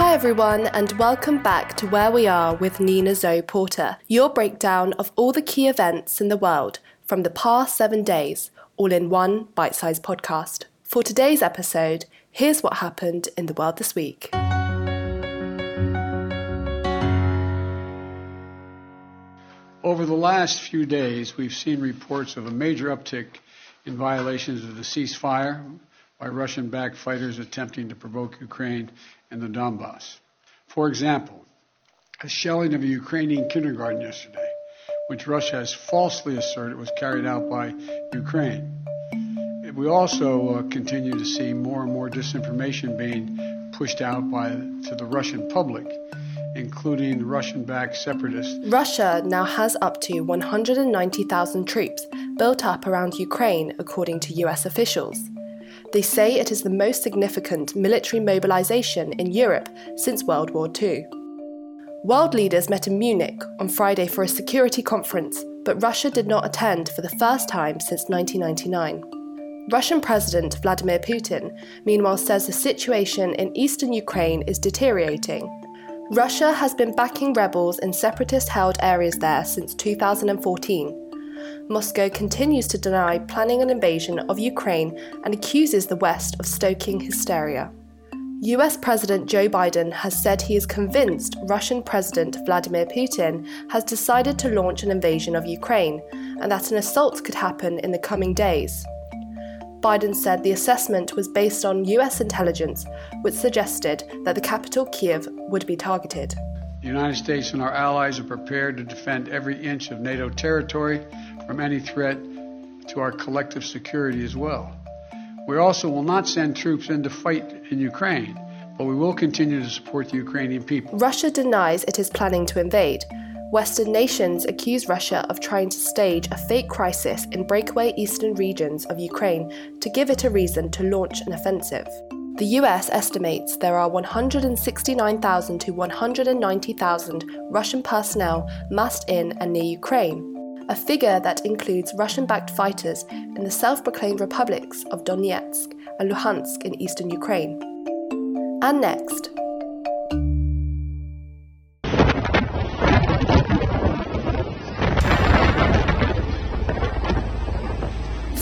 Hi, everyone, and welcome back to Where We Are with Nina Zoe Porter, your breakdown of all the key events in the world from the past seven days, all in one bite sized podcast. For today's episode, here's what happened in the world this week. Over the last few days, we've seen reports of a major uptick in violations of the ceasefire by Russian backed fighters attempting to provoke Ukraine and the Donbass. For example, a shelling of a Ukrainian kindergarten yesterday, which Russia has falsely asserted was carried out by Ukraine. We also uh, continue to see more and more disinformation being pushed out by to the Russian public, including Russian-backed separatists. Russia now has up to 190,000 troops built up around Ukraine, according to US officials. They say it is the most significant military mobilization in Europe since World War II. World leaders met in Munich on Friday for a security conference, but Russia did not attend for the first time since 1999. Russian President Vladimir Putin, meanwhile, says the situation in eastern Ukraine is deteriorating. Russia has been backing rebels in separatist held areas there since 2014. Moscow continues to deny planning an invasion of Ukraine and accuses the West of stoking hysteria. US President Joe Biden has said he is convinced Russian President Vladimir Putin has decided to launch an invasion of Ukraine and that an assault could happen in the coming days. Biden said the assessment was based on US intelligence, which suggested that the capital, Kiev, would be targeted. The United States and our allies are prepared to defend every inch of NATO territory from any threat to our collective security as well. We also will not send troops in to fight in Ukraine, but we will continue to support the Ukrainian people. Russia denies it is planning to invade. Western nations accuse Russia of trying to stage a fake crisis in breakaway eastern regions of Ukraine to give it a reason to launch an offensive. The US estimates there are 169,000 to 190,000 Russian personnel massed in and near Ukraine, a figure that includes Russian backed fighters in the self proclaimed republics of Donetsk and Luhansk in eastern Ukraine. And next,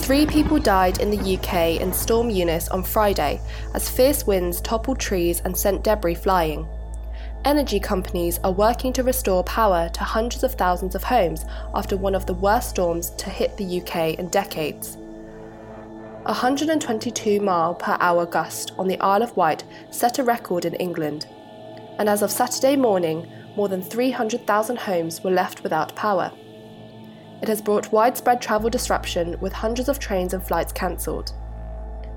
Three people died in the UK in Storm Eunice on Friday as fierce winds toppled trees and sent debris flying. Energy companies are working to restore power to hundreds of thousands of homes after one of the worst storms to hit the UK in decades. A 122 mile per hour gust on the Isle of Wight set a record in England, and as of Saturday morning, more than 300,000 homes were left without power. It has brought widespread travel disruption with hundreds of trains and flights cancelled.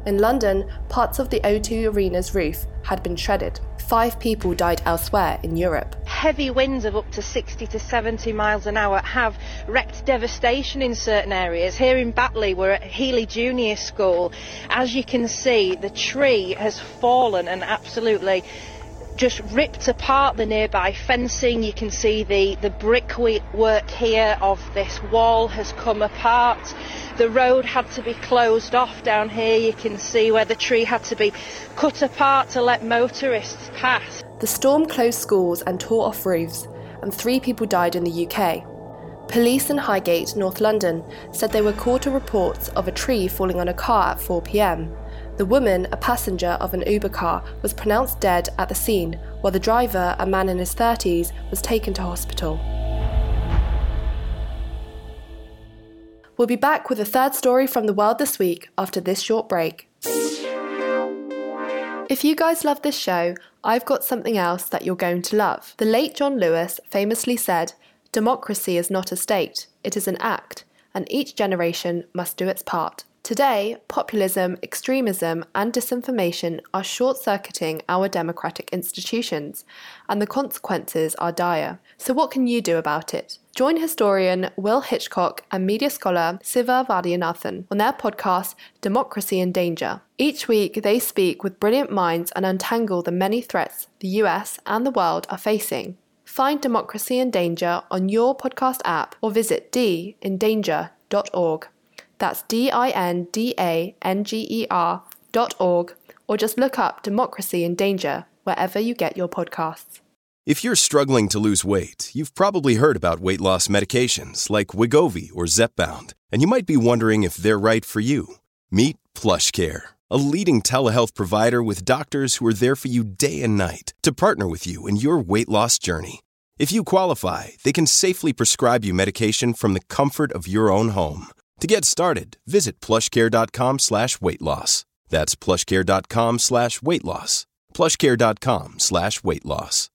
In London, parts of the O2 Arena's roof had been shredded. Five people died elsewhere in Europe. Heavy winds of up to 60 to 70 miles an hour have wreaked devastation in certain areas. Here in Batley, we're at Healey Junior School. As you can see, the tree has fallen and absolutely just ripped apart the nearby fencing. You can see the, the brickwork here of this wall has come apart. The road had to be closed off down here. You can see where the tree had to be cut apart to let motorists pass. The storm closed schools and tore off roofs, and three people died in the UK. Police in Highgate, North London, said they were called to reports of a tree falling on a car at 4 pm. The woman, a passenger of an Uber car, was pronounced dead at the scene, while the driver, a man in his 30s, was taken to hospital. We'll be back with a third story from the world this week after this short break. If you guys love this show, I've got something else that you're going to love. The late John Lewis famously said, Democracy is not a state, it is an act, and each generation must do its part. Today, populism, extremism, and disinformation are short circuiting our democratic institutions, and the consequences are dire. So, what can you do about it? Join historian Will Hitchcock and media scholar Siva Vaidhyanathan on their podcast, Democracy in Danger. Each week, they speak with brilliant minds and untangle the many threats the US and the world are facing. Find Democracy in Danger on your podcast app or visit dindanger.org. That's D I N D A N G E R dot org, or just look up Democracy in Danger wherever you get your podcasts. If you're struggling to lose weight, you've probably heard about weight loss medications like Wegovy or Zepbound, and you might be wondering if they're right for you. Meet PlushCare, a leading telehealth provider with doctors who are there for you day and night to partner with you in your weight loss journey. If you qualify, they can safely prescribe you medication from the comfort of your own home. To get started, visit plushcare.com slash weight loss. That's plushcare.com slash weight loss. Plushcare.com slash weight loss.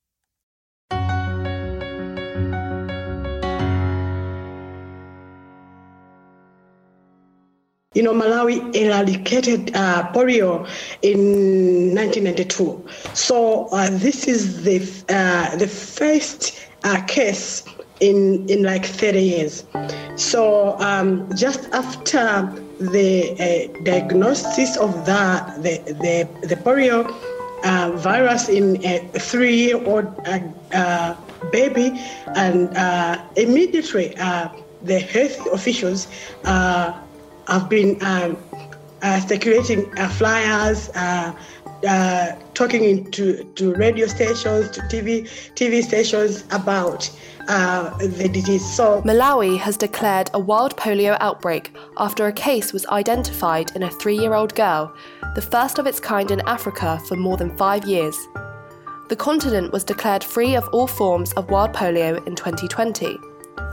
You know, Malawi eradicated uh, polio in 1992. So uh, this is the uh, the first uh, case in in like 30 years. So um, just after the uh, diagnosis of the the the, the polio uh, virus in a three-year-old baby, and immediately the health officials have been um, uh, circulating uh, flyers, uh, uh, talking into to radio stations, to TV TV stations about uh, the disease. So Malawi has declared a wild polio outbreak after a case was identified in a three-year-old girl, the first of its kind in Africa for more than five years. The continent was declared free of all forms of wild polio in 2020.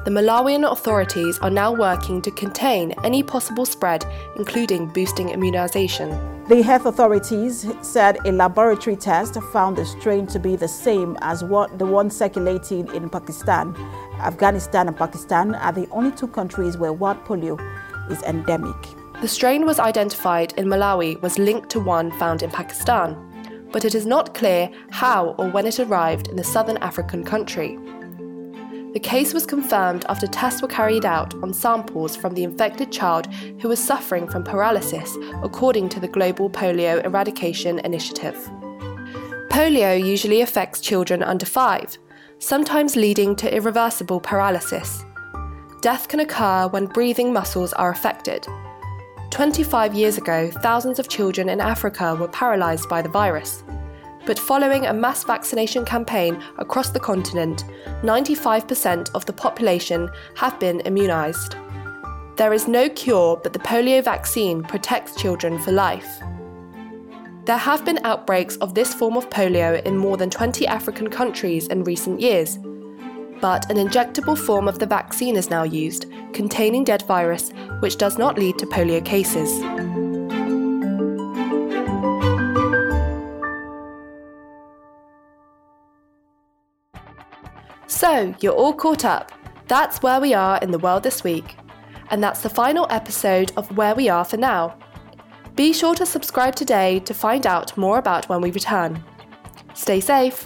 The Malawian authorities are now working to contain any possible spread, including boosting immunization. The health authorities said a laboratory test found the strain to be the same as what the one circulating in Pakistan. Afghanistan and Pakistan are the only two countries where wild polio is endemic. The strain was identified in Malawi was linked to one found in Pakistan, but it is not clear how or when it arrived in the southern African country. The case was confirmed after tests were carried out on samples from the infected child who was suffering from paralysis, according to the Global Polio Eradication Initiative. Polio usually affects children under five, sometimes leading to irreversible paralysis. Death can occur when breathing muscles are affected. 25 years ago, thousands of children in Africa were paralysed by the virus but following a mass vaccination campaign across the continent, 95% of the population have been immunised. There is no cure, but the polio vaccine protects children for life. There have been outbreaks of this form of polio in more than 20 African countries in recent years, but an injectable form of the vaccine is now used, containing dead virus, which does not lead to polio cases. So, you're all caught up. That's where we are in the world this week. And that's the final episode of Where We Are for now. Be sure to subscribe today to find out more about when we return. Stay safe.